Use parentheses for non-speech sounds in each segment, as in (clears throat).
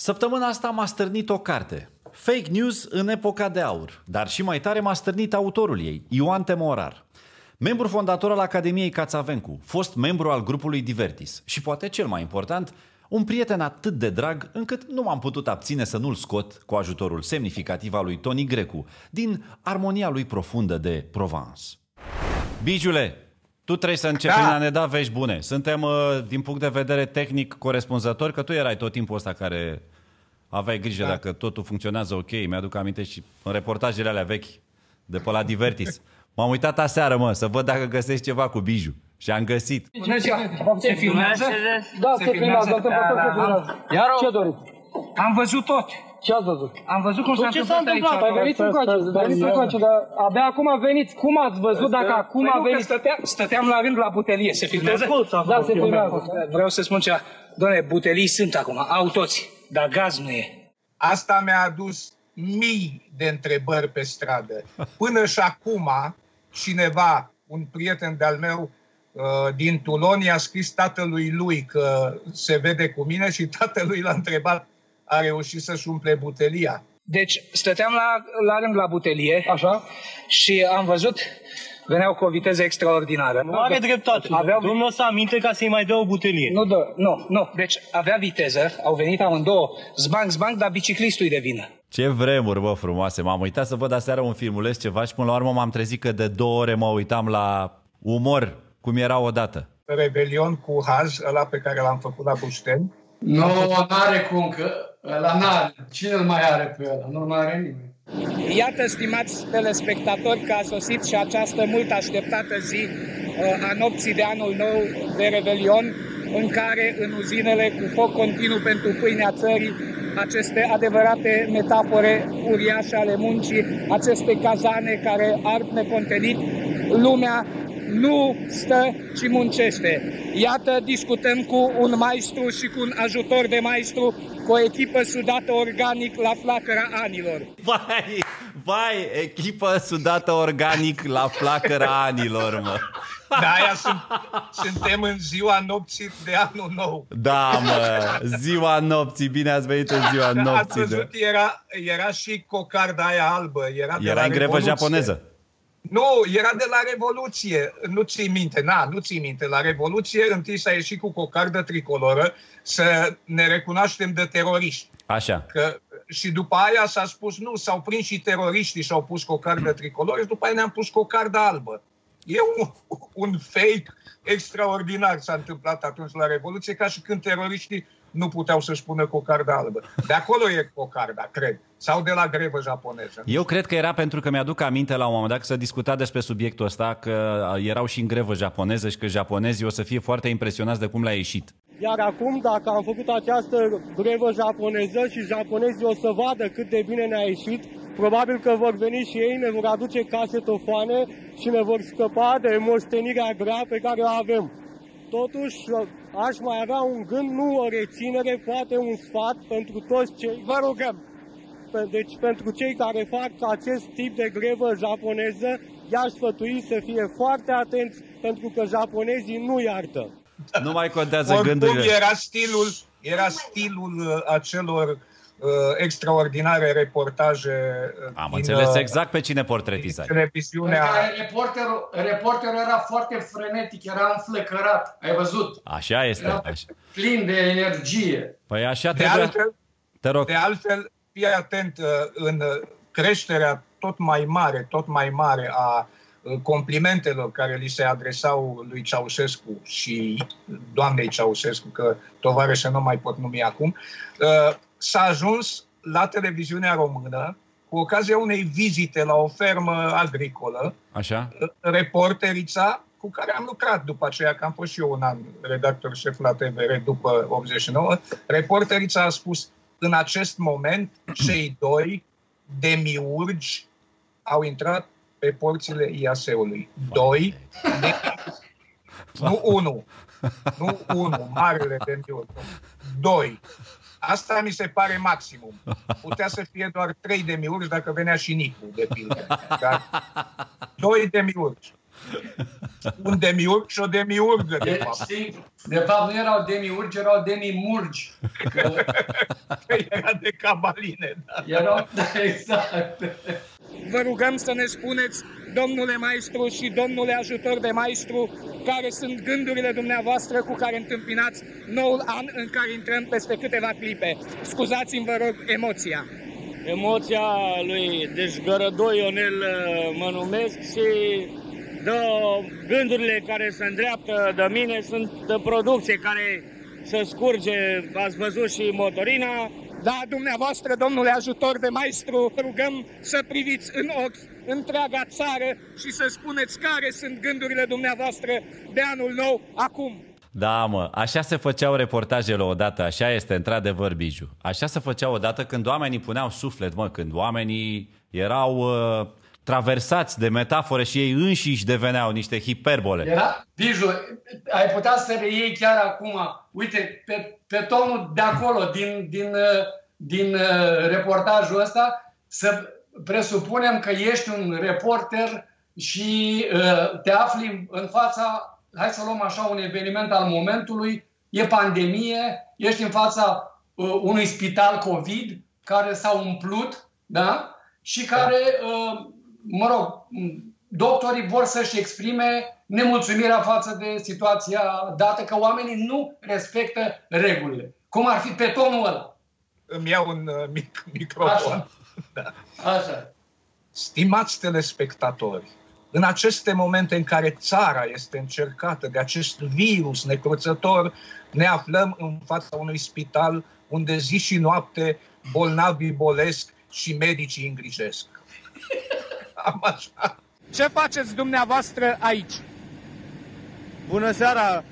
Săptămâna asta m-a stârnit o carte. Fake news în epoca de aur, dar și mai tare m-a stârnit autorul ei, Ioan Temorar. Membru fondator al Academiei Cațavencu, fost membru al grupului Divertis și poate cel mai important, un prieten atât de drag încât nu m-am putut abține să nu-l scot cu ajutorul semnificativ al lui Tony Grecu din armonia lui profundă de Provence. Bijule, tu trebuie să începi da. a ne da vești bune. Suntem, uh, din punct de vedere tehnic, corespunzători, că tu erai tot timpul ăsta care aveai grijă da. dacă totul funcționează ok. Mi-aduc aminte și în reportajele alea vechi de pe la Divertis. M-am uitat aseară, mă, să văd dacă găsesc ceva cu Biju. Și am găsit. Se filmează? Da, se filmează, se filmează. Ce doriți? Am văzut tot. Ce ați văzut? Am văzut cum s-a Ce s-a întâmplat întâmplat? aici. Veniți încoace, veniți încoace, dar abia acum veniți. Cum ați văzut dacă acum Păi nu, că veniți? stăteam, stăteam la rând la butelie. Se filmează? Da, se filmează. Vreau să spun ceva. Doamne, butelii sunt acum, au toți, dar gaz nu e. Asta mi-a adus mii de întrebări pe stradă. Până și acum, cineva, un prieten de-al meu uh, din Toulon, i-a scris tatălui lui că se vede cu mine și tatălui l-a întrebat, a reușit să-și umple butelia. Deci stăteam la, la rând la butelie Așa? și am văzut, veneau cu o viteză extraordinară. Nu are dreptate. Aveau- Domnul ăsta aminte ca să-i mai dea o butelie. Nu, dă, nu, nu. Deci avea viteză, au venit amândouă, zbanc, zbanc, dar biciclistul de vină. Ce vremuri, bă, frumoase. M-am uitat să văd aseară un filmuleț ceva și până la urmă m-am trezit că de două ore mă uitam la umor, cum era odată. Rebelion cu Haz, ăla pe care l-am făcut la Bușteni. Nu, n-are cum, că ăla n-are. Cine îl mai are pe ăla? Nu mai are nimeni. Iată, stimați telespectatori, că a sosit și această mult așteptată zi uh, a nopții de anul nou de Revelion, în care în uzinele cu foc continuu pentru pâinea țării, aceste adevărate metafore uriașe ale muncii, aceste cazane care ard necontenit, lumea nu stă, ci muncește. Iată, discutăm cu un maestru și cu un ajutor de maestru, cu o echipă sudată organic la flacăra anilor. Vai, vai, echipă sudată organic la flacăra anilor, mă. De aia sunt, suntem în ziua nopții de anul nou. Da, mă, ziua nopții, bine ați venit în ziua Da, Ați nopții. Da. văzut, era, era și cocarda aia albă. Era, de Era la în grevă Revoluție. japoneză. Nu, era de la Revoluție. Nu ții minte, na, nu ții minte. La Revoluție întâi s-a ieșit cu cocardă tricoloră să ne recunoaștem de teroriști. Așa. Că, și după aia s-a spus, nu, s-au prins și teroriștii și au pus cocardă tricoloră și după aia ne-am pus cocardă albă. E un, un fake extraordinar s-a întâmplat atunci la Revoluție, ca și când teroriștii nu puteau să-și pună cocarda albă. De acolo e cocarda, cred. Sau de la grevă japoneză. Eu cred că era pentru că mi-aduc aminte la un moment dat că s-a discutat despre subiectul ăsta, că erau și în grevă japoneză și că japonezii o să fie foarte impresionați de cum le-a ieșit. Iar acum, dacă am făcut această grevă japoneză și japonezii o să vadă cât de bine ne-a ieșit, probabil că vor veni și ei, ne vor aduce casetofoane și ne vor scăpa de moștenirea grea pe care o avem. Totuși, aș mai avea un gând, nu o reținere, poate un sfat pentru toți cei... Vă rugăm! Pe- Deci, pentru cei care fac acest tip de grevă japoneză, i-aș sfătui să fie foarte atenți, pentru că japonezii nu iartă. Nu mai contează Oricum gândurile. era stilul, era stilul uh, acelor uh, extraordinare reportaje uh, Am din, înțeles uh, exact pe cine din portretizați. În televiziunea. care reporterul, reporterul era foarte frenetic, era înflăcărat. Ai văzut? Așa este. Era Așa. plin de energie. Păi așa De trebuie. altfel, Te rog. de altfel, fii atent uh, în uh, creșterea tot mai mare, tot mai mare a uh, complimentelor care li se adresau lui Ceaușescu și doamnei Ceaușescu, că tovarășe nu mai pot numi acum, uh, s-a ajuns la televiziunea română cu ocazia unei vizite la o fermă agricolă, Așa? reporterița cu care am lucrat după aceea, că am fost și eu un an redactor șef la TVR după 89, reporterița a spus, în acest moment, cei (clears throat) doi demiurgi au intrat pe porțile IAS-ului. Doi, demiurgi. nu unu, nu unu, marele demiurg, nu. doi. Asta mi se pare maximum. Putea să fie doar trei demiurgi dacă venea și Nicu, de pildă. Dar doi demiurgi. Un demiurg și o demiurgă, de De, fapt. știi, de fapt nu erau demiurgi, erau demimurgi. Că era de cabaline. Da. Erau, da, (laughs) exact. Vă rugăm să ne spuneți, domnule maestru și domnule ajutor de maestru, care sunt gândurile dumneavoastră cu care întâmpinați noul an în care intrăm peste câteva clipe. Scuzați-mi, vă rog, emoția. Emoția lui Deșgărădoi Ionel uh, mă numesc și de gândurile care se îndreaptă de mine sunt de producție care să scurge, ați văzut și motorina, Da, dumneavoastră, domnule ajutor de maestru, vă rugăm să priviți în ochi întreaga țară și să spuneți care sunt gândurile dumneavoastră de anul nou acum. Da, mă, așa se făceau reportajele odată, așa este, într-adevăr, Biju. Așa se făceau odată când oamenii puneau suflet, mă, când oamenii erau uh, traversați de metafore și ei înșiși deveneau niște hiperbole. Era, Biju, ai putea să reiei chiar acum, uite, pe, pe tonul de acolo, din, din, uh, din uh, reportajul ăsta, să presupunem că ești un reporter și uh, te afli în fața, hai să luăm așa un eveniment al momentului, e pandemie, ești în fața uh, unui spital COVID care s-a umplut, da? Și care, uh, mă rog, doctorii vor să-și exprime nemulțumirea față de situația dată, că oamenii nu respectă regulile. Cum ar fi pe tonul ăla. Îmi iau un uh, mic microfon. Așa. Da. Așa. Stimați telespectatori, în aceste momente în care țara este încercată de acest virus necruțător, ne aflăm în fața unui spital unde zi și noapte bolnavii bolesc și medicii îngrijesc. Am așa. Ce faceți dumneavoastră aici? Bună seara!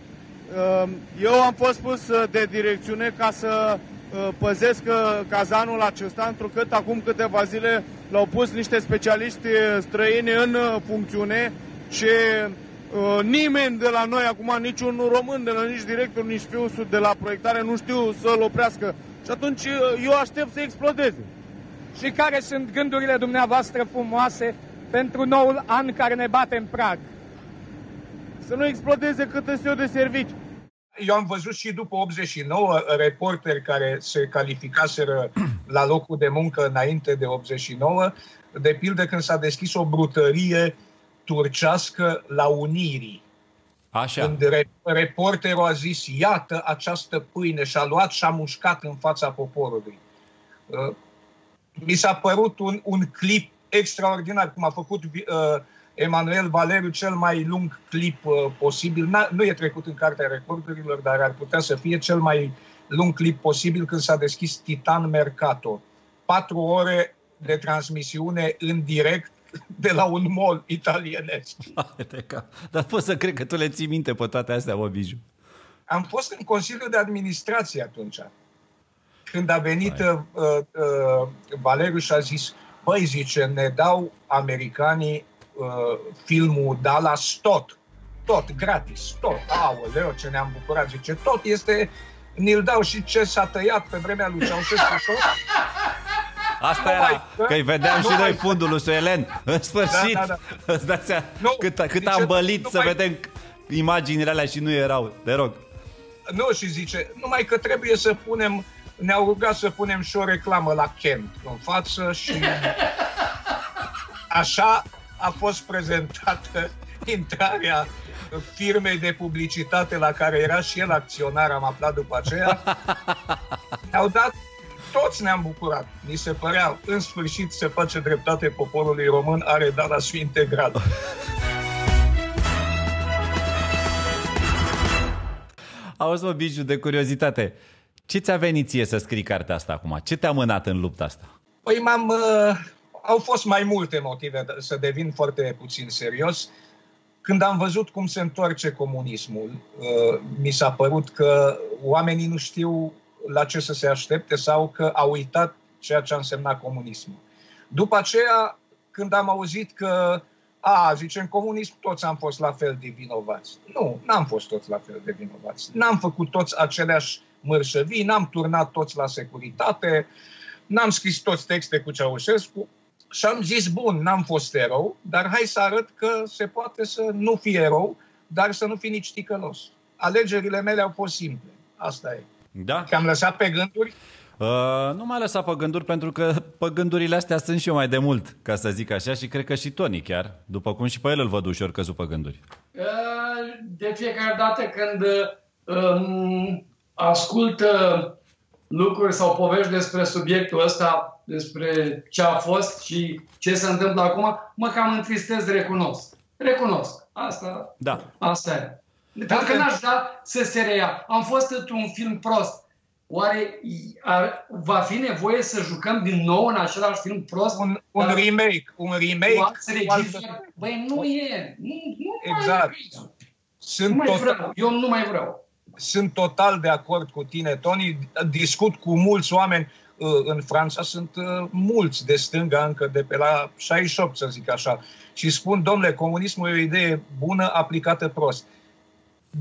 Uh, Eu am fost pus uh, de direcțiune ca să uh, păzesc uh, cazanul acesta, întrucât acum câteva zile l-au pus niște specialiști uh, străini în uh, funcțiune și uh, nimeni de la noi acum, niciun român, de la nici director, nici fiul de la proiectare nu știu să-l oprească. Și atunci uh, eu aștept să explodeze. Și care sunt gândurile dumneavoastră frumoase pentru noul an care ne bate în prag? Să nu explodeze cât îs eu de servici. Eu am văzut și după 89 reporteri care se calificaseră la locul de muncă înainte de 89, de pildă când s-a deschis o brutărie turcească la Unirii. Așa. Când re- reporterul a zis, iată această pâine și a luat și a mușcat în fața poporului. Uh, Mi s-a părut un, un clip extraordinar, cum a făcut uh, Emanuel Valeriu, cel mai lung clip uh, posibil. N-a, nu e trecut în cartea recordurilor, dar ar putea să fie cel mai lung clip posibil când s-a deschis Titan Mercato. Patru ore de transmisiune în direct de la un mall italienesc. De cap. Dar pot să cred că tu le ții minte pe toate astea, mă, Biju. Am fost în Consiliul de Administrație atunci. Când a venit uh, uh, Valeriu și a zis, băi, zice, ne dau americanii uh, filmul Dallas tot. Tot, gratis, tot. Aoleu, ce ne-am bucurat. Zice, tot este, ni-l dau și ce s-a tăiat pe vremea lui Ceaușescu tot. (laughs) Asta Nu era, mai- că îi vedeam Nu și noi mai- fundul lui Suelen. În sfârșit, Da, da, îți dați seama Nu, cât, cât zice, am bălit nu să mai- vedem imaginile alea și nu erau. Te rog. Nu, și zice, numai că trebuie să punem, ne-au rugat să punem și o reclamă la Kent în față și așa a fost prezentată intrarea firmei de publicitate la care era și el acționar, am aflat după aceea. Ne-au dat, toți ne-am bucurat. Ni se părea, în sfârșit se face dreptate poporului român, are Dallasul integral. Auzi, mă, Biju, de curiozitate. Ce ți-a venit ție să scrii cartea asta acum? Ce te-a mânat în lupta asta? Păi m-am... Uh, au fost mai multe motive de- să devin foarte puțin serios. Când am văzut cum se întoarce comunismul, uh, mi s-a părut că oamenii nu știu la ce să se aștepte sau că au uitat ceea ce a însemnat comunismul. După aceea, când am auzit că, a, zice, în comunism toți am fost la fel de vinovați. Nu, n-am fost toți la fel de vinovați. N-am făcut toți aceleași mărșăvii, n-am turnat toți la securitate, n-am scris toți texte cu Ceaușescu și am zis, bun, n-am fost erou, dar hai să arăt că se poate să nu fii erou, dar să nu fii nici ticălos. Alegerile mele au fost simple. Asta e. Da? Că am lăsat pe gânduri? Uh, nu mai lăsa pe gânduri pentru că pe gândurile astea sunt și eu mai de mult, ca să zic așa, și cred că și Tony chiar, după cum și pe el îl văd ușor căzut pe gânduri. Uh, de fiecare dată când um, ascult uh, lucruri sau povești despre subiectul ăsta, despre ce a fost și ce se întâmplă acum, mă cam întristez, recunosc. Recunosc. Asta, da. asta e. Pentru că n-aș da să se reia. Am fost într-un film prost. Oare ar, va fi nevoie să jucăm din nou în același film prost? Un, un remake, un remake. Băi, nu e. Nu, nu exact. Mai Sunt nu mai tot... vreau. Eu nu mai vreau. Sunt total de acord cu tine, Tony. Discut cu mulți oameni. Uh, în Franța sunt uh, mulți de stânga încă de pe la 68, să zic așa. Și spun, domnule, comunismul e o idee bună aplicată prost.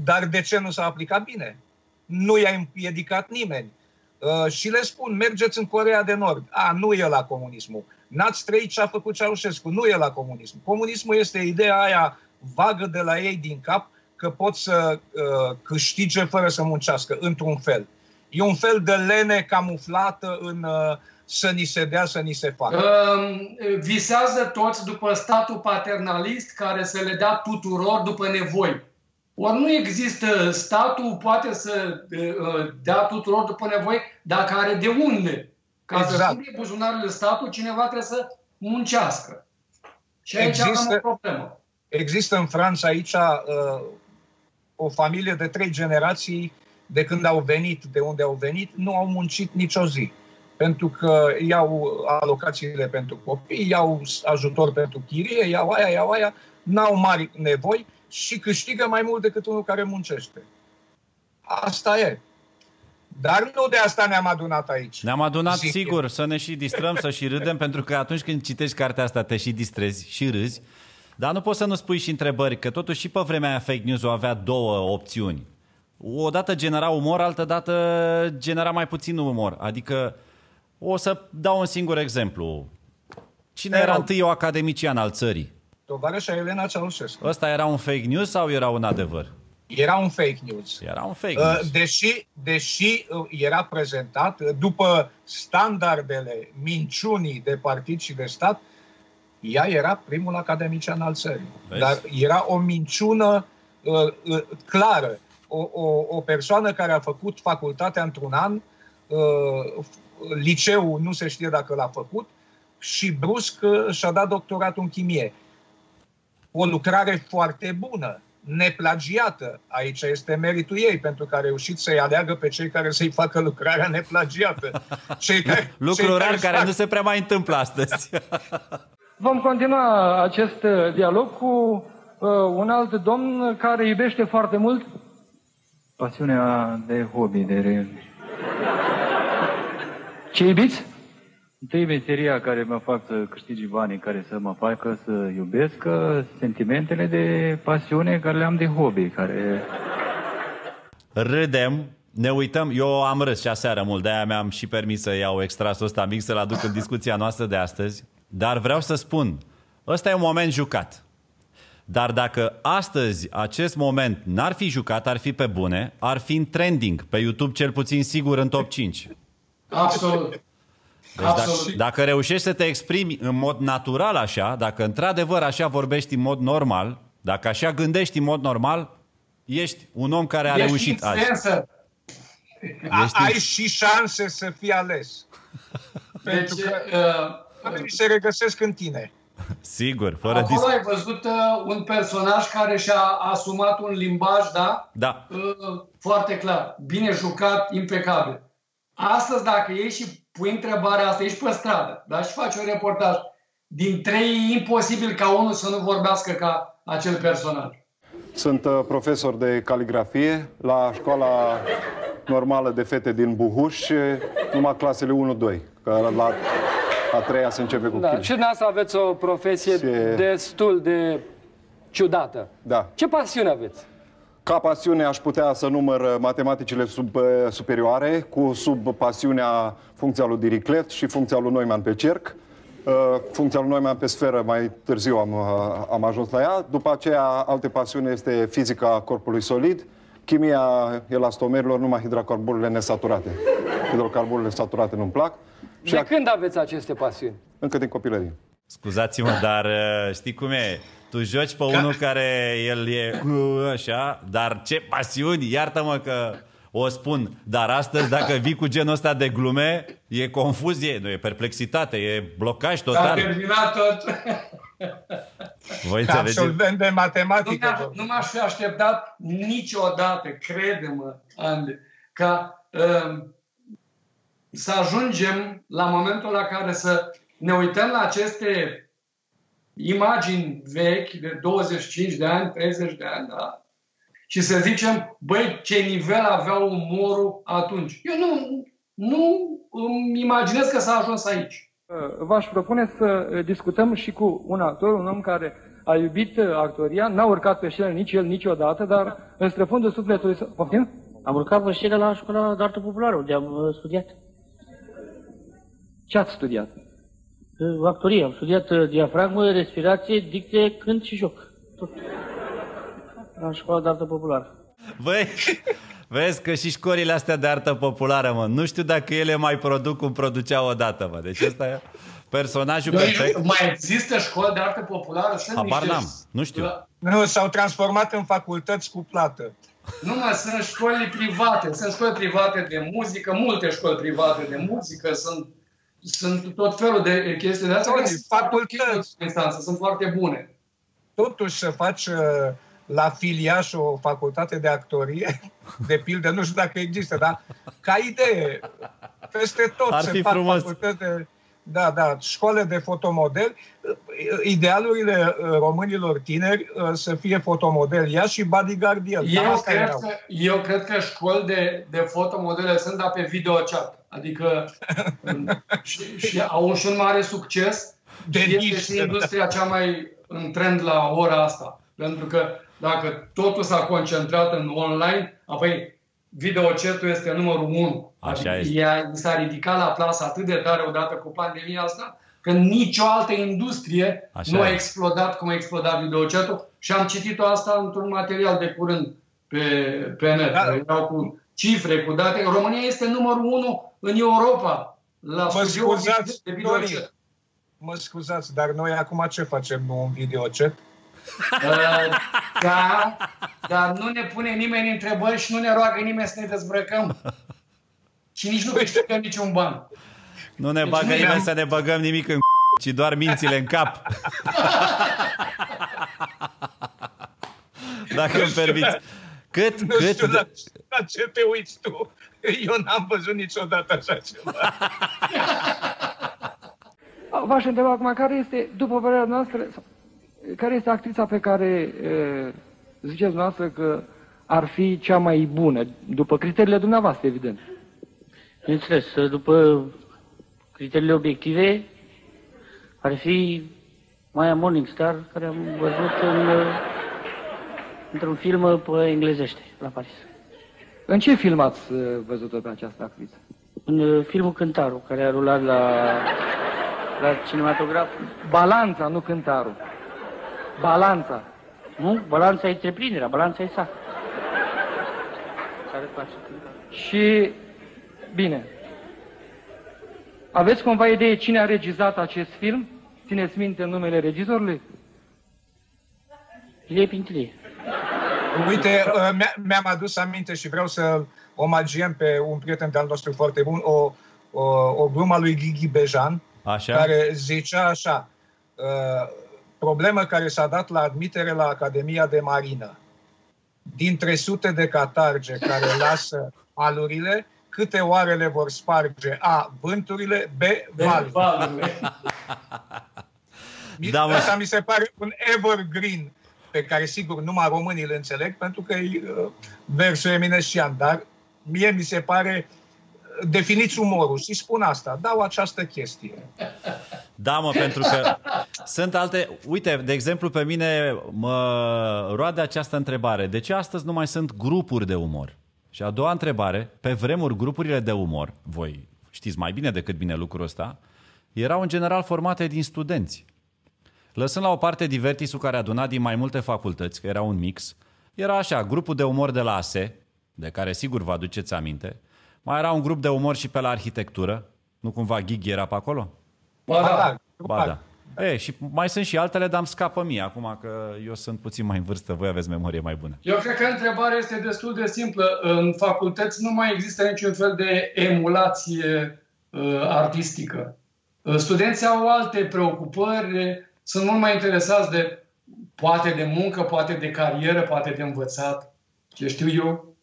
Dar de ce nu s-a aplicat bine? nu i-a împiedicat nimeni. Uh, și le spun, mergeți în Corea de Nord. A, nu e la comunismul. N-ați trăit ce a făcut Ceaușescu. Nu e la comunism. Comunismul este ideea aia vagă de la ei din cap că pot să uh, câștige fără să muncească, într-un fel. E un fel de lene camuflată în uh, să ni se dea, să ni se facă. Uh, visează toți după statul paternalist care să le dea tuturor după nevoi. Ori nu există, statul poate să dea tuturor după nevoie dacă are de unde. Ca exact. să spune buzunarele statului, cineva trebuie să muncească. Și aici există, am o problemă. Există în Franța aici uh, o familie de trei generații de când au venit, de unde au venit, nu au muncit nicio zi. Pentru că iau alocațiile pentru copii, iau ajutor pentru chirie, iau aia, iau aia, n-au mari nevoi și câștigă mai mult decât unul care muncește. Asta e. Dar nu de asta ne-am adunat aici. Ne-am adunat, Zic sigur, eu. să ne și distrăm, să și râdem, (laughs) pentru că atunci când citești cartea asta te și distrezi și râzi, dar nu poți să nu spui și întrebări, că totuși și pe vremea aia fake news-ul avea două opțiuni. O dată genera umor, altă dată genera mai puțin umor. Adică o să dau un singur exemplu. Cine era întâi o academician al țării? tovarășa Elena Ceaușescu. Ăsta era un fake news sau era un adevăr? Era un fake news. Era un fake uh, news. Deși, deși uh, era prezentat uh, după standardele minciunii de partid și de stat, ea era primul academician al țării. Vezi? Dar era o minciună uh, uh, clară. O, o, o persoană care a făcut facultatea într-un an, uh, liceul nu se știe dacă l-a făcut, și brusc uh, și-a dat doctoratul în chimie o lucrare foarte bună, neplagiată. Aici este meritul ei, pentru că a reușit să-i aleagă pe cei care să-i facă lucrarea neplagiată. (laughs) Cei care, Lucru cei rar care, care fac... nu se prea mai întâmplă astăzi. (laughs) Vom continua acest uh, dialog cu uh, un alt domn care iubește foarte mult pasiunea de hobby, de... Ce iubiți? Întâi meseria care mă fac să câștigi banii, care să mă facă să iubesc, sentimentele de pasiune care le am de hobby, care... Râdem, ne uităm, eu am râs și aseară mult, de-aia mi-am și permis să iau extrasul ăsta mic, să-l aduc în discuția noastră de astăzi. Dar vreau să spun, ăsta e un moment jucat. Dar dacă astăzi acest moment n-ar fi jucat, ar fi pe bune, ar fi în trending, pe YouTube cel puțin sigur în top 5. Absolut. Deci dacă, dacă reușești să te exprimi în mod natural așa, dacă într-adevăr așa vorbești în mod normal, dacă așa gândești în mod normal, ești un om care a ești reușit azi. Ești... Ai și șanse să fii ales. Deci, Pentru că uh, se regăsesc în tine. (laughs) Sigur, fără Acolo dis- ai văzut uh, un personaj care și-a asumat un limbaj, da? Da. Uh, foarte clar. Bine jucat, impecabil. Astăzi, dacă ieși și pui întrebarea asta, ești pe stradă, da? și faci un reportaj, din trei e imposibil ca unul să nu vorbească ca acel personaj. Sunt uh, profesor de caligrafie la școala normală de fete din Buhuș, numai clasele 1-2, că la a treia se începe cu da, Și dumneavoastră aveți o profesie Se... destul de ciudată. Da. Ce pasiune aveți? Ca pasiune aș putea să număr matematicile sub, superioare, cu sub pasiunea funcția lui Diriclet și funcția lui Neumann pe cerc. Uh, funcția lui Neumann pe sferă, mai târziu am, uh, am ajuns la ea. După aceea, alte pasiune este fizica corpului solid, chimia elastomerilor numai hidrocarburile nesaturate. Hidrocarburile saturate nu-mi plac. Și de ac- când aveți aceste pasiuni? Încă din copilărie. Scuzați-mă, dar uh, știi cum e? Tu joci pe unul care el e așa, dar ce pasiuni, iartă-mă că o spun, dar astăzi dacă vii cu genul ăsta de glume, e confuzie, nu e perplexitate, e blocaj total. S-a terminat tot. Voi înțelegeți? Absolvent de matematică. Nu, nu m-aș fi așteptat niciodată, crede-mă, Ande, ca uh, să ajungem la momentul la care să ne uităm la aceste imagini vechi de 25 de ani, 30 de ani, da? și să zicem, băi, ce nivel avea umorul atunci. Eu nu, nu îmi imaginez că s-a ajuns aici. V-aș propune să discutăm și cu un actor, un om care a iubit actoria, n-a urcat pe scenă nici el niciodată, dar în străfundul sufletului... Poftim? Am urcat pe scenă la școala de artă populară, unde am uh, studiat. Ce ați studiat? Uh, actorie. Am studiat uh, diafragmă, respirație, dicție, cânt și joc. Tot. La școala de artă populară. Băi, (laughs) vezi că și școlile astea de artă populară, mă, nu știu dacă ele mai produc cum produceau odată, mă. Deci ăsta e personajul Noi, perfect. Mai există școli de artă populară? Sunt Habar niște- n-am, nu știu. Nu, s-au transformat în facultăți cu plată. Nu, mă, sunt școli private. Sunt școli private de muzică, multe școli private de muzică, sunt, sunt tot felul de chestii de astea. Tony, care sunt facultăți. în instanță, sunt foarte bune. Totuși să faci uh, la Filiaș o facultate de actorie, (laughs) de pildă, nu știu dacă există, dar ca idee, peste tot Ar se fi fac frumos. facultăți de, da, da, școle de fotomodel. Idealurile uh, românilor tineri uh, să fie fotomodel ea și bodyguard el. Cam Eu asta cred, erau. că, eu cred că școli de, de fotomodele sunt, dar pe videochat. Adică (laughs) și, și au și un mare succes. De și este nișă, și industria cea mai în trend la ora asta. Pentru că dacă totul s-a concentrat în online, apoi videochatul este numărul 1. Așa este. Ea s-a ridicat la plasă atât de tare odată cu pandemia asta, că nicio altă industrie Așa nu a e. explodat cum a explodat videochatul și am citit-o asta într-un material de curând pe, pe net. Da. Da. Erau cu cifre, cu date. România este numărul 1 în Europa la Mă studioul scuzați, de Tony, videochat. mă scuzați, dar noi acum ce facem? Nu un videochat? Uh, da, dar nu ne pune nimeni întrebări și nu ne roagă nimeni să ne dezbrăcăm. Și nici nu câștigăm niciun ban. Nu ne Deci bagă nu nimeni am- să ne băgăm nimic în (laughs) ci doar mințile în cap. (laughs) Dacă îmi permiți. Cât, Nu cât, știu de- la, la ce te uiți tu. Eu n-am văzut niciodată așa ceva. (laughs) V-aș întreba acum, care este, după părerea noastră, sau, care este actrița pe care e, ziceți noastră că ar fi cea mai bună, după criteriile dumneavoastră, evident? Bineînțeles, după criteriile obiective, ar fi Maya Morningstar, care am văzut în, într-un film pe englezește, la Paris. În ce film ați uh, văzut-o pe această actriță? În uh, filmul Cântarul, care a rulat la, la cinematograf. Balanța, nu cântarul. Balanța. Nu? Balanța e întreprinderea, balanța e sa. Care face cântarul. Și, bine, aveți cumva idee cine a regizat acest film? Țineți minte numele regizorului? Ilie Pintilie. Uite, uh, mi- mi-am adus aminte și vreau să omagiem pe un prieten de-al nostru foarte bun, o, o, o glumă a lui Ghighi Bejan, Așa? care zicea așa, uh, problemă care s-a dat la admitere la Academia de Marină. Dintre sute de catarge care (laughs) lasă alurile, câte oarele vor sparge A. Vânturile, B. Valurile. Mi- Da, mă. Asta mi se pare un evergreen pe care sigur numai românii îl înțeleg pentru că e uh, versul eminescian, dar mie mi se pare uh, definiți umorul și spun asta, dau această chestie. (laughs) Da, mă, pentru că sunt alte... Uite, de exemplu, pe mine mă roade această întrebare. De ce astăzi nu mai sunt grupuri de umor? Și a doua întrebare, pe vremuri grupurile de umor, voi știți mai bine decât bine lucrul ăsta, erau în general formate din studenți. Lăsând la o parte divertisul care aduna din mai multe facultăți, că era un mix, era așa, grupul de umor de la ASE, de care sigur vă aduceți aminte. Mai era un grup de umor și pe la arhitectură. Nu cumva Ghighi era pe acolo? Ba da. Ba da. E, și mai sunt și altele, dar îmi scapă mie acum că eu sunt puțin mai în vârstă, voi aveți memorie mai bună. Eu cred că întrebarea este destul de simplă. În facultăți nu mai există niciun fel de emulație uh, artistică. Uh, studenții au alte preocupări, sunt mult mai interesați de poate de muncă, poate de carieră, poate de învățat, ce știu eu.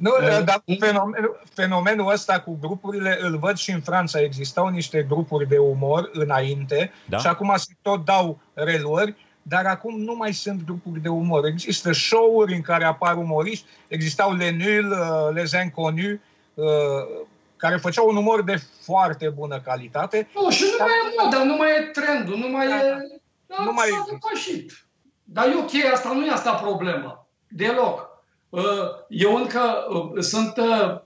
Nu, dar fenomenul, fenomenul ăsta cu grupurile îl văd și în Franța. Existau niște grupuri de umor înainte Da. și acum se tot dau reluări, dar acum nu mai sunt grupuri de umor. Există show-uri în care apar umoriști, existau Les Nuls, uh, Les Inconnus, uh, care făceau un umor de foarte bună calitate. Nu, și nu mai e moda, nu mai e trendul, nu mai e... Da, Nu mai s-a există. depășit. Dar e ok, asta nu e asta problema. Deloc. Uh, Eu încă uh, sunt uh,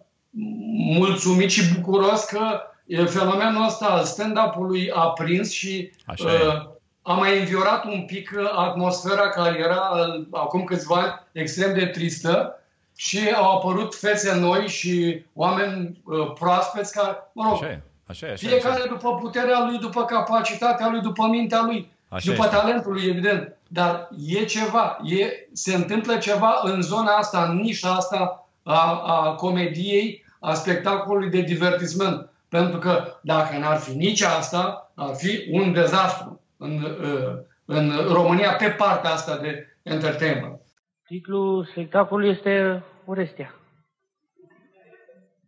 mulțumit și bucuros că uh, fenomenul ăsta al stand-up-ului a prins și Așa e. uh, a mai înviorat un pic uh, atmosfera care era uh, acum câțiva ani extrem de tristă și au apărut fețe noi și oameni uh, proaspeți care, mă rog, Așa e, așa e, așa e. fiecare Așa e. după puterea lui, după capacitatea lui, după mintea lui Așa și după este. talentul lui, evident. Dar e ceva, e, se întâmplă ceva în zona asta, în nișa asta a, a comediei, a spectacolului de divertisment. Pentru că dacă n-ar fi nici asta, ar fi un dezastru în, uh, în România pe partea asta de entertainment. Titlul spectacolului este Orestea.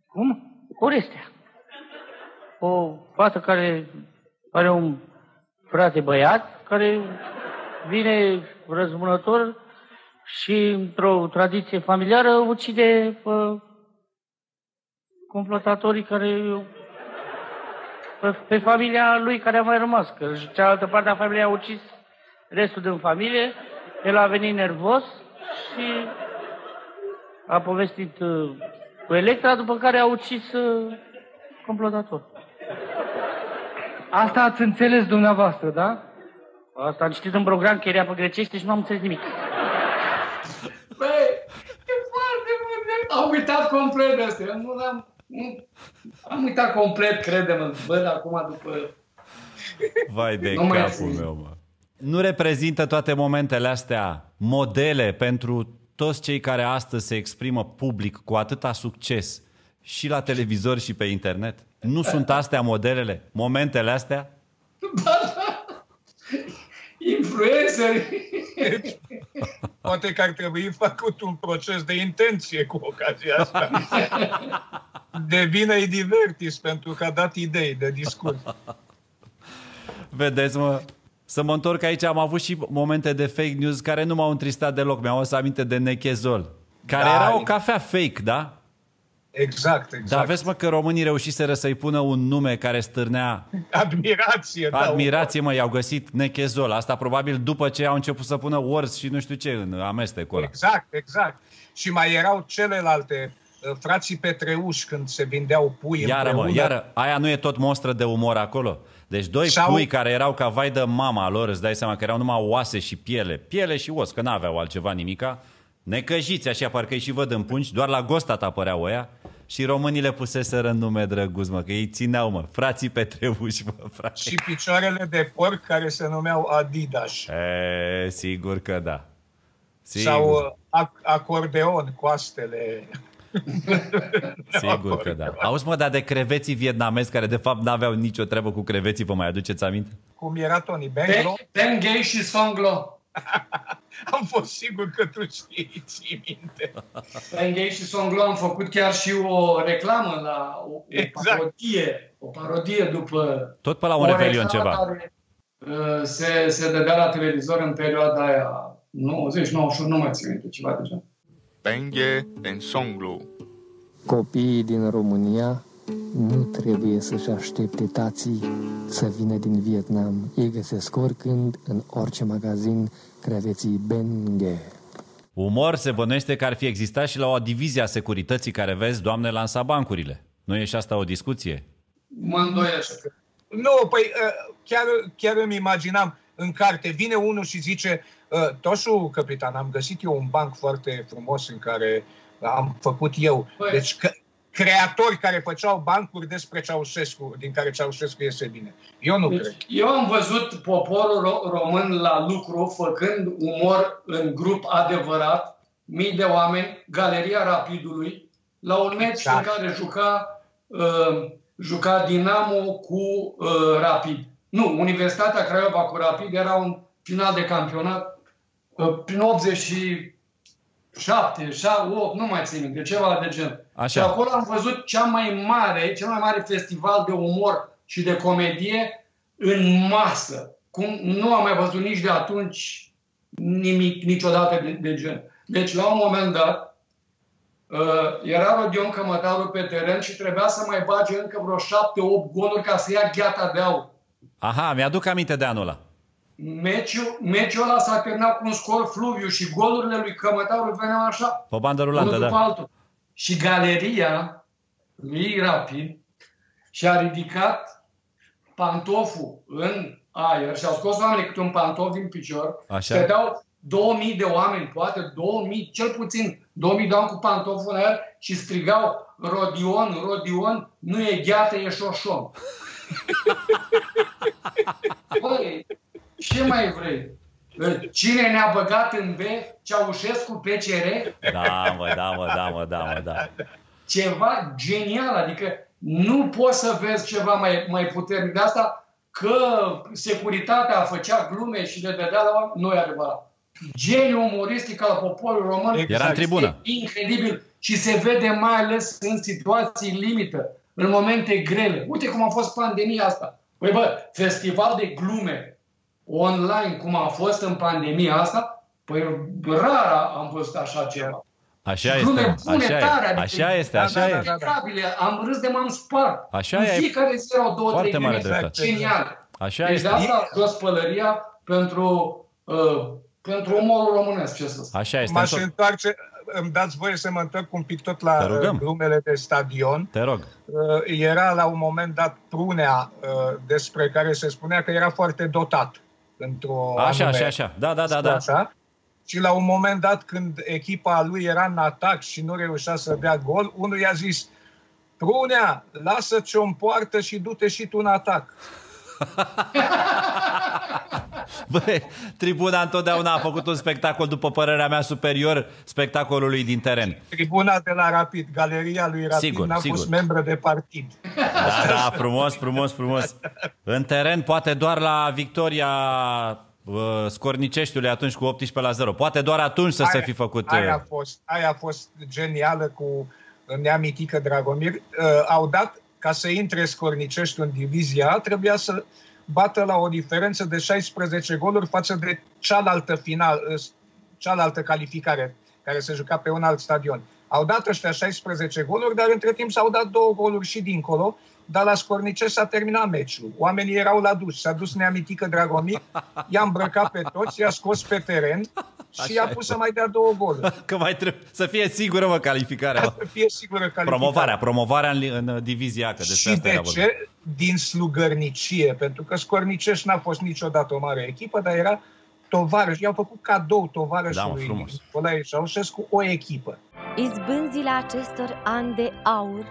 Cum? Orestea. O fată care are un frate băiat, care vine răzbunător și într-o tradiție familiară ucide pe complotatorii care pe, pe familia lui care a mai rămas, că cealaltă parte a familiei a ucis restul din familie, el a venit nervos și a povestit uh, cu Electra, după care a ucis uh, complotator. Asta ați înțeles dumneavoastră, da? Asta am citit în program că era pe grecește și nu am înțeles nimic. Băi, e foarte bun. Am uitat complet de astea. Nu l-am... Nu, am uitat complet, crede-mă. Bă, dar acum după... Vai de (laughs) Nu mai capul zi. meu, mă. Nu reprezintă toate momentele astea modele pentru toți cei care astăzi se exprimă public cu atâta succes și la televizor și pe internet? Nu sunt astea modelele, momentele astea? (laughs) Influenceri. Poate că ar trebui făcut un proces de intenție cu ocazia asta. Devine divertis pentru că a dat idei de discurs. Vedeți, mă, să mă întorc aici, am avut și momente de fake news care nu m-au întristat deloc. Mi-au adus aminte de Nechezol, care Da, era o e- cafea fake, da? Exact, exact. Dar vezi, mă, că românii reușiseră să-i pună un nume care stârnea Admirație. da, admirație, mă, i-au găsit Nechezol. Asta probabil după ce au început să pună words și nu știu ce în amestecul ăla. Exact, exact. Și mai erau celelalte uh, frații Petreuși când se vindeau pui Iară, mă, împreună. iară, aia nu e tot monstră de umor acolo. Deci doi Sau- pui care erau ca vai de mama lor, îți dai seama că erau numai oase și piele. Piele și os, că n-aveau altceva nimica. Necăjiți așa, parcă îi și văd în pungi, doar la Gostat apăreau ăia. Și românii le puseseră în nume drăguț, mă, că ei țineau, mă, frații Petreuși, mă, frate. Și picioarele de porc care se numeau Adidas. E, sigur că da. Sigur, Sau uh, ac- acordeon, coastele. sigur că da. Auzi, mă, dar de creveții vietnamezi care de fapt n-aveau nicio treabă cu creveții, vă mai aduceți aminte? Cum era Tony Benglo? Ben Gay și Songlo. (laughs) (laughs) Am fost sigur că tu știi, ții minte. Ben Gay și Songlo am făcut chiar și o reclamă la o, o Exact. parodie. O parodie după Tot pe la un o revelion reclamă ceva. Care, uh, se, se dădea la televizor în perioada aia 90, 91, nu mai țin minte, ceva de genul. Benghe en Songlo. Copiii din România nu trebuie să-și aștepte tații să vină din Vietnam. Ei găsesc oricând, în orice magazin, creveții Benghe. Umor se bănuiește că ar fi existat și la o divizie a securității care vezi, doamne, lansa bancurile. Nu e și asta o discuție? Mă îndoiesc. Nu, păi uh, chiar, chiar îmi imaginam în carte, vine unul și zice uh, Toșu, capitan, am găsit eu un banc foarte frumos în care am făcut eu. Deci că, creatori care făceau bancuri despre Ceaușescu, din care Ceaușescu iese bine. Eu nu Deci, cred. Eu am văzut poporul ro- român la lucru făcând umor în grup adevărat, mii de oameni, Galeria Rapidului, la un meci Da. în care juca, uh, juca Dinamo cu uh, Rapid. Nu, Universitatea Craiova cu Rapid era un final de campionat uh, prin 87, 8, nu mai țin minte, ceva de gen. Așa. Și acolo am văzut cea mai mare, cel mai mare festival de umor și de comedie în masă. Cum nu am mai văzut nici de atunci nimic, niciodată de, de gen. Deci, la un moment dat, uh, era Rodion Cămătaru pe teren și trebuia să mai bage încă vreo 7-8 goluri ca să ia gheata de aur. Aha, mi-aduc aminte de anul ăla. Meciul, meciul ăla s-a terminat cu un scor fluviu și golurile lui Cămătaru veneau așa, Pe bandă unul rulantă, după da. altul. Și galeria lui Rapid și-a ridicat pantoful în aer și au scos oamenii câte un pantof din picior. Așa. Stăteau 2000 de oameni, poate 2000, cel puțin 2000 de oameni cu pantoful în aer și strigau Rodion, Rodion, nu e gheată, e șoșon. (laughs) Băi, ce mai vrei? Cine ne-a băgat în B? Ceaușescu, PCR? Da, mă, da, mă, da, mă, da, mă, da. ceva genial, adică nu poți să vezi ceva mai, mai puternic de asta că securitatea făcea glume și le dădea la oameni, nu e adevărat. Geniul umoristic al poporului român Exact. Era în tribună. este incredibil și se vede mai ales în situații limită, în momente grele. Uite cum a fost pandemia asta. Păi bă, festival de glume online, cum a fost în pandemia asta, păi rar am văzut așa ceva. Așa Glume este, bune, așa tare, e, adică- așa este, Da, așa da, e. da, da. Impeccabile, am râs de m-am spart. Așa în e. fiecare zi erau două, Foarte trei mare glume dreptate. geniale. Așa deci este. de asta a jos pălăria pentru, uh, pentru umorul românesc, ce să spun. Așa este. M-aș Întor- întoarce, îmi dați voie să mă întorc un pic tot la Te rugăm. uh, glumele de stadion. Te rog. Uh, Era la un moment dat prunea uh, despre care se spunea că era foarte dotat. Într-o Așa, anume așa, așa. Da, da, da, da. Așa. Și la un moment dat, când echipa lui era în atac și nu reușea să dea gol, unul i-a zis Prunea, lasă ce-o poartă și du-te și tu în atac. (laughs) Băi, tribuna întotdeauna a făcut un spectacol, după părerea mea, superior spectacolului din teren. Tribuna de la Rapid, galeria lui Rapid, Sigur, n-a sigur. fost membră de partid. Da, da, frumos, frumos, frumos. În teren, poate doar la victoria uh, Scorniceștiului atunci cu 18 la 0. Poate doar atunci să se fi făcut... Aia a uh, fost, aia a fost genială cu neamitică Dragomir. Uh, au dat, ca să intre Scornicești în divizia A, trebuia să bată la o diferență de 16 goluri față de cealaltă final, uh, cealaltă calificare care se juca pe un alt stadion. Au dat ăștia 16 goluri, dar între timp s-au dat două goluri și dincolo, dar la Scornicești s-a terminat meciul. Oamenii erau la dus. S-a dus neamitică Dragomir, i-a îmbrăcat pe toți, i-a scos pe teren și Așa i-a e. pus să mai dea două goluri. (laughs) Că mai trebuie să fie sigură, mă, calificarea. Să fie sigură calificarea. Promovarea, promovarea în, li- în divizia A, că despre Și asta de era vorba. ce? Din slugărnicie, pentru că Scornicești n-a fost niciodată o mare echipă, dar era tovarăș. I-au făcut cadou Da, mă, tovarășului frumos. Nicolae Ceaușescu o echipă. Izbânzile acestor ani de aur,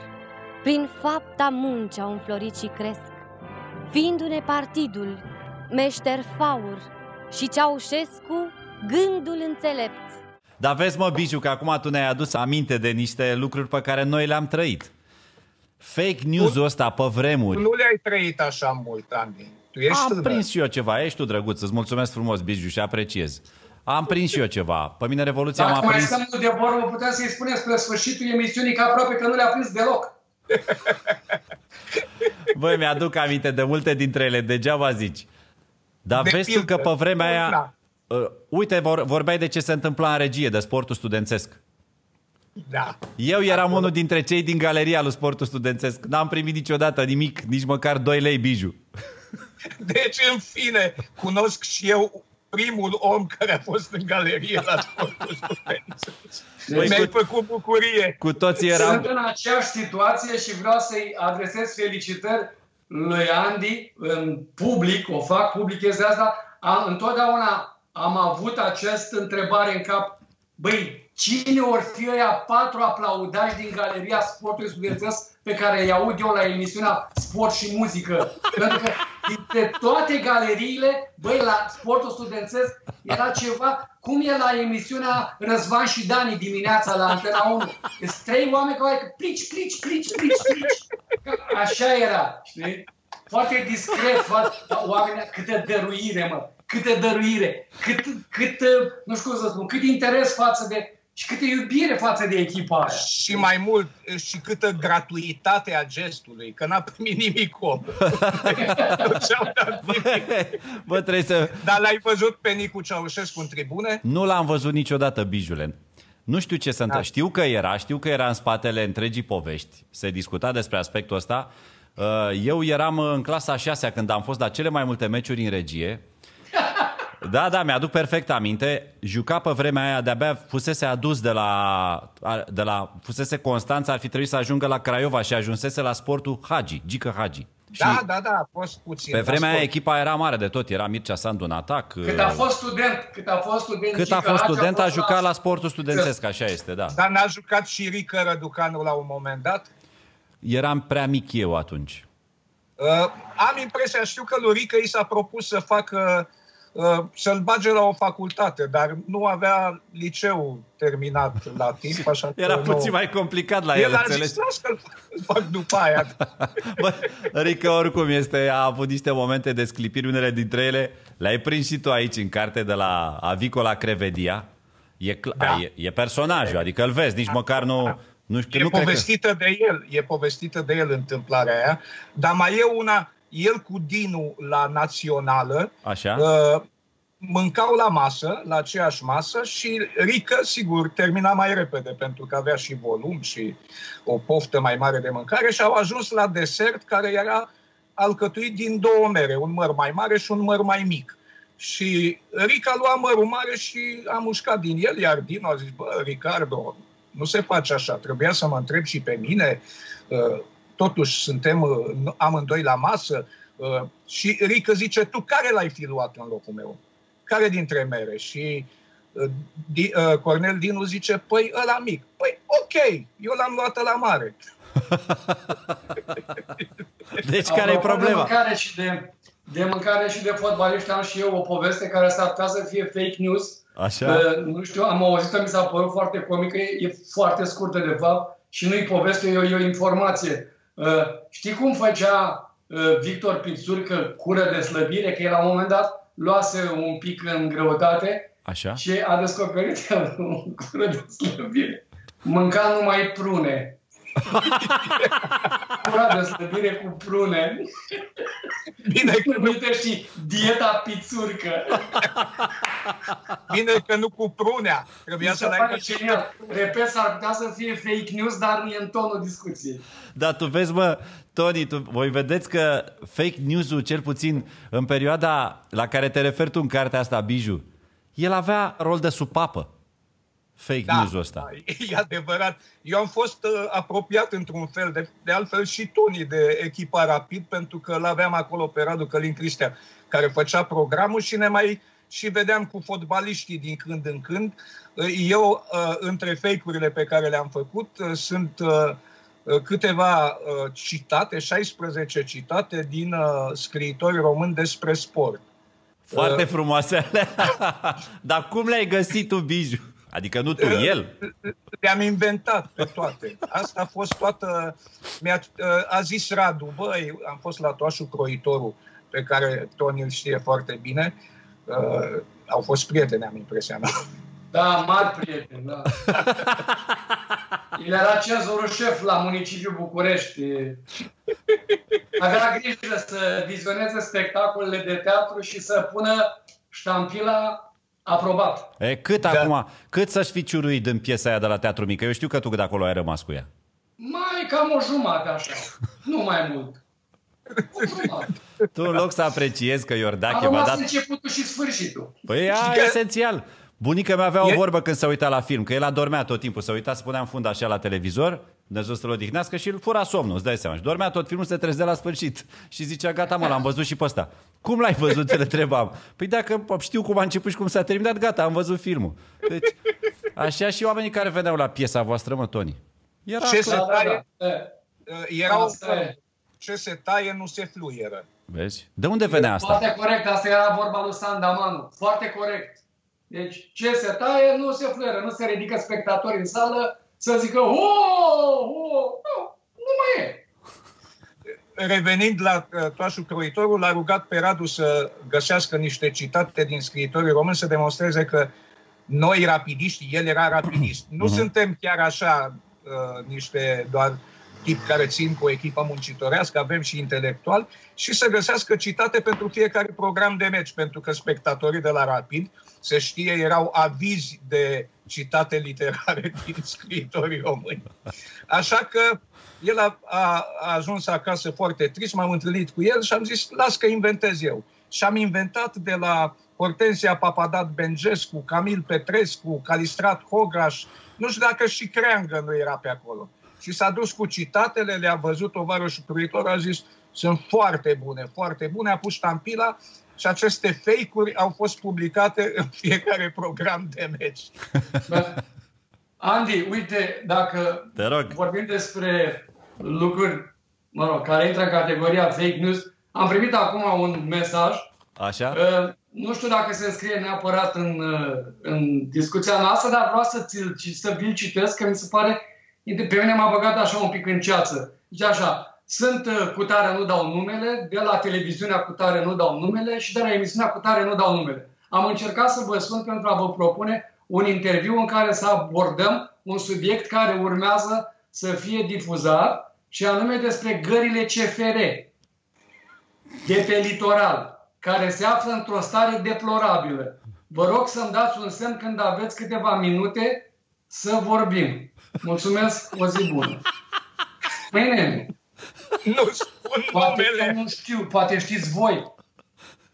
prin fapta muncii au înflorit și cresc, fiindu-ne partidul, meșter faur și Ceaușescu, gândul înțelept. Dar vezi, mă, Biciu, că acum tu ne-ai adus aminte de niște lucruri pe care noi le-am trăit. Fake news-ul ăsta pe Tu vremuri. nu le-ai trăit așa mult, Andy. Tu ești Am tânăr. prins și eu ceva. Ești tu, drăguț, îți mulțumesc frumos, Biciu, și apreciez. Am prins și eu ceva. Pe mine Revoluția m-a Dacă mai prins... stăm de vorbă, putem să-i spunem spre sfârșitul emisiunii că aproape că nu le-a prins deloc. (laughs) Băi, mi-aduc aminte de multe dintre ele, degeaba zici. Dar De vezi tu că pildă, pe vremea aia... da. Uh, uite, vor, vorbeai de ce se întâmpla în regie, de sportul studențesc. Da. Eu eram unul dintre cei din galeria lui sportul studențesc. N-am primit niciodată nimic, nici măcar 2 lei biju. (laughs) Deci, în fine, cunosc și eu primul om care a fost în galerie la sportul studențesc. Băi, Mi-ai cu- făcut bucurie. Cu toții Sunt eram... în aceeași situație și vreau să-i adresez felicitări lui Andy în public, o fac public chestia asta. Am, întotdeauna am avut această întrebare în cap. Băi, cine or fi ăia patru aplaudași din galeria sportului studențesc pe care îi aud eu la emisiunea Sport și Muzică. Pentru că dintre toate galeriile, băi, la sportul studențesc era ceva cum e la emisiunea Răzvan și Dani dimineața la Antena 1. Sunt trei oameni care plici, plici, plici, plici, plici. Așa era, știi? Foarte discret, foarte, oamenii, câtă dăruire, mă, câtă dăruire, cât, cât, nu știu cum să spun, cât interes față de și câtă iubire față de echipa aia. Și mai mult, și câtă gratuitate a gestului, că n-a primit nimic om. (laughs) Bă, trebuie să... Dar l-ai văzut pe Nicu Ceaușescu în tribune? Nu l-am văzut niciodată, Bijulen. Nu știu ce se întâmplă. Da. Știu că era, știu că era în spatele întregii povești. Se discuta despre aspectul ăsta. Uh, eu eram în clasa a șasea când am fost la cele mai multe meciuri în regie (laughs) da, da, mi-aduc perfect aminte. Juca pe vremea aia, de-abia fusese adus de la, de la fusese Constanța, ar fi trebuit să ajungă la Craiova și ajunsese la sportul Hagi, Gică Hagi. Da, da, da, a fost puțin. Pe vremea aia echipa era mare de tot, era Mircea Sandu în atac. Cât a fost student, cât a fost student, cât a fost student, a, a jucat la... la sportul studențesc, așa este, da. Dar n-a jucat și Rică Răducanu la un moment dat? Eram prea mic eu atunci. Uh, am impresia, știu că lui Rică i s-a propus să facă Uh, să-l bage la o facultate, dar nu avea liceu terminat la timp. (laughs) Așa Era puțin nu... mai complicat la el, el înțelegi? El a zis, că-l fac după aia. (laughs) Bă, Rică oricum este, a avut niște momente de sclipiri, unele dintre ele le-ai prins și tu aici în carte de la Avicola Crevedia. E, cl- da. e, e personajul, adică îl vezi, nici măcar nu... Da. Nu știu, e nu povestită că... de el, e povestită de el întâmplarea aia, dar mai e una, el cu Dinu la națională, Așa. Uh, mâncau la masă, la aceeași masă și Rică, sigur, termina mai repede pentru că avea și volum și o poftă mai mare de mâncare și au ajuns la desert care era alcătuit din două mere, un măr mai mare și un măr mai mic. Și Rica lua mărul mare și a mușcat din el, iar Dino a zis, bă, Ricardo, nu se face așa, trebuia să mă întreb și pe mine, uh, totuși suntem uh, amândoi la masă, uh, și Rică zice, tu care l-ai fi luat în locul meu? Care dintre mere? Și uh, Cornel Dinu zice, păi ăla mic. Păi ok, eu l-am luat la mare. (laughs) deci care e problema? De mâncare și de, de mâncare și de fotbaliști am și eu o poveste care s-ar putea să fie fake news. Așa? Uh, nu știu, am auzit-o, mi s-a părut foarte comică, e, e foarte scurtă de fapt și nu-i poveste, e o, e o informație. Uh, știi cum făcea uh, Victor Pițurcă cură de slăbire? Că el la un moment dat luase un pic în greutate Așa? și a descoperit (laughs) un cură de slăbire. Mânca numai prune. (laughs) Cura de slăbire cu prune. Bine că nu... și dieta pițurcă. Bine că nu cu prunea. Trebuia să l-ai găsit. Repet, s-ar putea să fie fake news, dar nu e în tonul discuției. Da, tu vezi, mă, Tony, tu, voi vedeți că fake news-ul, cel puțin în perioada la care te referi tu în cartea asta, Biju, el avea rol de supapă. Fake da, news-ul ăsta. E adevărat. Eu am fost uh, apropiat într-un fel, de, de altfel și Tony de echipa Rapid, pentru că l-aveam acolo pe Radu Călin Cristian, care făcea programul și ne mai și vedeam cu fotbaliștii din când în când. Uh, eu, uh, între fake-urile pe care le-am făcut, uh, sunt uh, Uh, câteva uh, citate, 16 citate din uh, scriitori români despre sport. Foarte frumoase (laughs) Dar cum le-ai găsit tu, Biju? Adică nu tu, el? Le-am inventat pe toate. Asta a fost toată... Mi-a, a zis Radu, băi, am fost la Toașul Croitorul, pe care Tony îl știe foarte bine. Uh, au fost prieteni, am impresia mea. Da, mari prieteni, da. El era cenzorul șef la municipiul București. Avea grijă să vizioneze spectacolele de teatru și să pună ștampila aprobat. E, cât da. acum, cât să-și fi ciuruit din piesa aia de la Teatru Mică? Eu știu că tu de acolo ai rămas cu ea. Mai cam o jumătate așa, (laughs) nu mai mult. O jumătate. Tu în loc să apreciezi că Iordache v-a dat... începutul și sfârșitul. Păi e esențial. Bunica mea avea e... o vorbă când se uita la film, că el adormea tot timpul, se uita, spunea în fund așa la televizor, Dumnezeu să-l odihnească și îl fura somnul, îți dai seama. Și dormea tot filmul, se trezea la sfârșit. Și zicea, gata mă, l-am văzut și pe ăsta. Cum l-ai văzut, le trebam. Păi dacă știu cum a început și cum s-a terminat, gata, am văzut filmul. Deci, Așa și oamenii care veneau la piesa voastră, mă, Toni. Era Ce se clar. taie, Da, era o Asta e. ce se taie nu se fluieră. Vezi? De unde venea asta? Foarte corect, asta era vorba lui Sandamanu. Foarte corect. Deci ce se taie, nu se fluieră, nu se ridică spectatori în sală să zică o, o, nu, nu mai e. Revenind la uh, Toașul Croitorul, l-a rugat pe Radu să găsească niște citate din scriitorii români să demonstreze că noi rapidiști, el era rapidist. Nu Mhm. suntem chiar așa uh, niște doar tip care țin cu o echipă muncitorească, avem și intelectual, și să găsească citate pentru fiecare program de meci, pentru că spectatorii de la Rapid, se știe, erau avizi de citate literare (laughs) din scriitorii români. Așa că el a, a, a ajuns acasă foarte trist, m-am întâlnit cu el și am zis, las că inventez eu. Și am inventat de la Hortensia Papadat Bengescu, Camil Petrescu, Calistrat Hogaș, nu știu dacă și Creangă nu era pe acolo. Și s-a dus cu citatele, le-a văzut tovarășul Cruitor, a zis, sunt foarte bune, foarte bune, a pus ștampila și aceste fake-uri au fost publicate (laughs) în fiecare program de meci. Andy, uite, dacă Te rog. vorbim despre lucruri, mă rog, care intră în categoria fake news, am primit acum un mesaj Așa? Uh, nu știu dacă se înscrie neapărat în, uh, în discuția noastră, dar vreau să, ți-l, ci- să vi-l citesc, că mi se pare, pe mine m-a băgat așa un pic în ceață. Zice așa, sunt uh, cu tare, nu dau numele, de la televiziunea cu tare nu dau numele și de la emisiunea cu tare nu dau numele. Am încercat să vă sun pentru a vă propune un interviu în care să abordăm un subiect care urmează să fie difuzat și anume despre gările CFR de pe litoral, care se află într-o stare deplorabilă. Vă rog să-mi dați un semn când aveți câteva minute să vorbim. Mulțumesc, o zi bună. Bine, Nu spun poate numele. că nu știu, poate știți voi.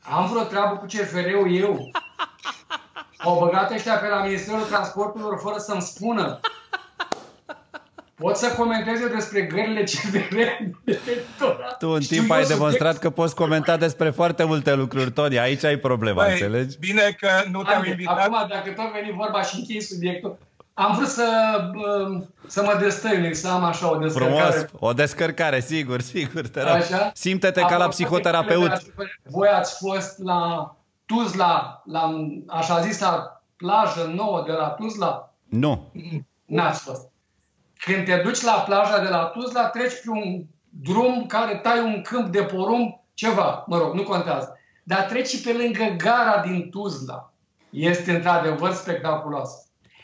Am vreo treabă cu CFR-ul eu. Au băgat ăștia pe la Ministerul Transporturilor fără să-mi spună. Pot să comenteze despre gările CFR de pe litoral. Tu în Știu timp eu ai subiect- demonstrat că poți comenta despre foarte multe lucruri, Toni. Aici ai problema, Băi, înțelegi? Bine că nu te-am Haide, invitat. Acum, dacă tot veni vorba și închei subiectul, am vrut să, bă, să mă destăinuic, să am așa o descărcare. Frumos, o descărcare, sigur, sigur, te rog. Așa? Simte-te ca la Apropo de psihoterapeut. căile, Voi ați fost la Tuzla, la așa zisa plajă nouă de la Tuzla? Nu. N-ați fost. Când te duci la plaja de la Tuzla, treci pe un drum care tai un câmp de porumb, ceva, mă rog, nu contează. Dar treci și pe lângă gara din Tuzla. Este într-adevăr spectaculos.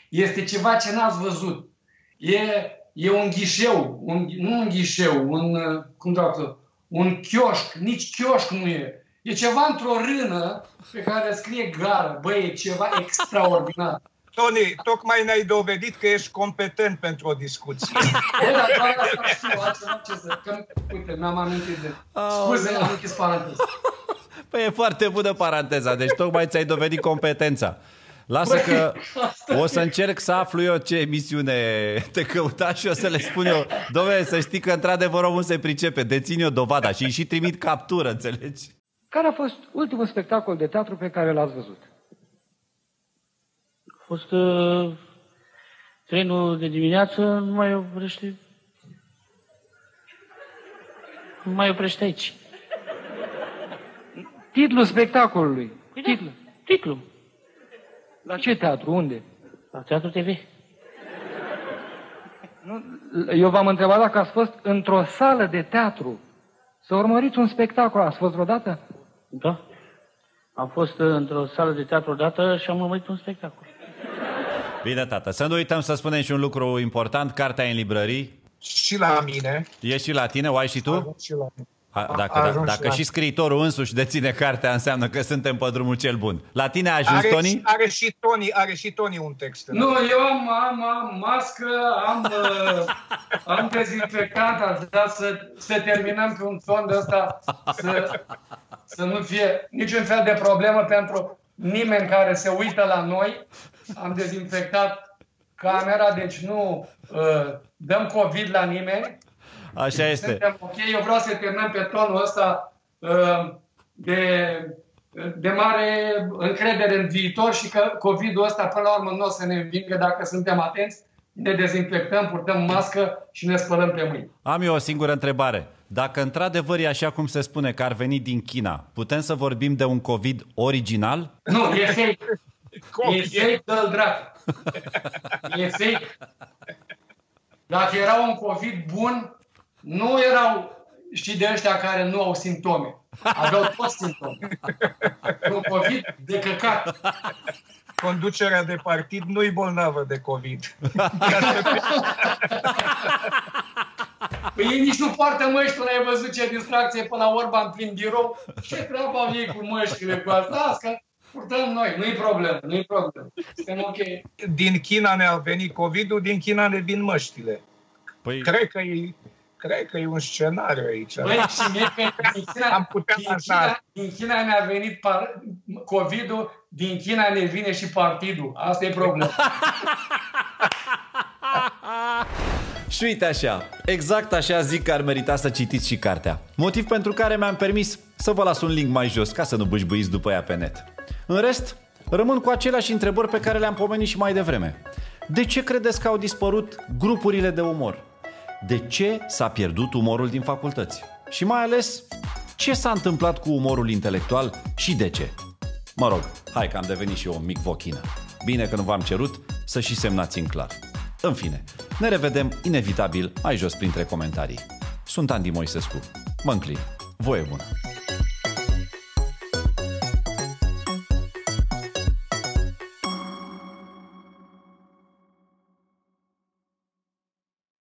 Este ceva ce n-ați văzut. E, e un ghișeu, un, nu un ghișeu, un, uh, cum dracu, un chioșc, nici chioșc nu e. E ceva într-o rână pe care scrie gară. Băi, e ceva (laughs) extraordinar. Tony, tocmai ne-ai dovedit că ești competent pentru o discuție. (laughs) Bă, dar doar asta știu, altceva ce să... Că, uite, mi-am amintit de... Scuze, am închis paranteză. Păi e foarte bună paranteza, deci tocmai ți-ai dovedit competența. Lasă Băi, că asta o să încerc să aflu eu ce emisiune te căuta și o să le spun eu. Dom'le, să știi că într-adevăr omul se pricepe, dețin eu dovada și îi și trimit captură, înțelegi? Care a fost ultimul spectacol de teatru pe care l-ați văzut? A fost uh, trenul de dimineață, nu mai oprește. Nu mai oprește aici. Titlul spectacolului. Titlul. Titlul. La ce teatru? Unde? La Teatru TV. Eu v-am întrebat dacă ați fost într-o sală de teatru să urmăriți un spectacol. Ați fost vreodată? Da. Am fost uh, într-o sală de teatru odată și am urmărit un spectacol. Bine, tată, să nu uităm să spunem și un lucru important, cartea e în librării. Și la mine. E și la tine, o ai și tu? Și la mine. A, A- dacă a da, ajuns dacă la- și scriitorul însuși deține cartea, înseamnă că suntem pe drumul cel bun. La tine a ajuns, Are, Toni? are, și Tony, are și Tony un text. Nu, eu am, am, am mască, am, (laughs) uh, am dezinfectant, aș vrea să, să terminăm pe un ton de ăsta, să, să nu fie niciun fel de problemă pentru nimeni care se uită la noi. Am dezinfectat camera, deci nu uh, dăm COVID la nimeni. Așa este. Suntem ok, eu vreau să terminăm pe tonul ăsta uh, de de mare încredere în viitor și că COVID-ul ăsta până la urmă nu o să ne învingă dacă suntem atenți, ne dezinfectăm, purtăm mască și ne spălăm pe mâini. Am eu o singură întrebare. Dacă într-adevăr e așa cum se spune că ar veni din China, putem să vorbim de un COVID original? Nu, e fake. e fake, dă dracu. (laughs) E fake. Dacă era un COVID bun, nu erau, știi, de ăștia care nu au simptome. Aveau toți simptome. Un COVID de căcat. Conducerea de partid nu-i bolnavă de COVID. Păi ei nici nu poartă măști, tu ai văzut ce distracție până la Orban prin birou. Ce treabă au ei cu măștile cu asta? Asta purtăm noi, nu-i problemă, nu-i problemă. Suntem ok. Din China ne-a venit COVID-ul, din China ne vin măștile. Păi... Cred că e Cred că e un scenariu aici. Băi, și mie pe, din, China, Am putea din, China, din China ne-a venit par, COVID-ul, din China ne vine și partidul. Asta e problema. (laughs) Și uite așa, exact așa zic că ar merita să citiți și cartea. Motiv pentru care mi-am permis să vă las un link mai jos ca să nu bâșbâiți după ea pe net. În rest, rămân cu aceleași întrebări pe care le-am pomenit și mai devreme. De ce credeți că au dispărut grupurile de umor? De ce s-a pierdut umorul din facultăți? Și mai ales, ce s-a întâmplat cu umorul intelectual și de ce? Mă rog, hai că am devenit și eu un mic vochină. Bine că nu v-am cerut să și semnați în clar. În fine, ne revedem inevitabil mai jos printre comentarii. Sunt Andy Moisescu. Mă înclin. Voie bună!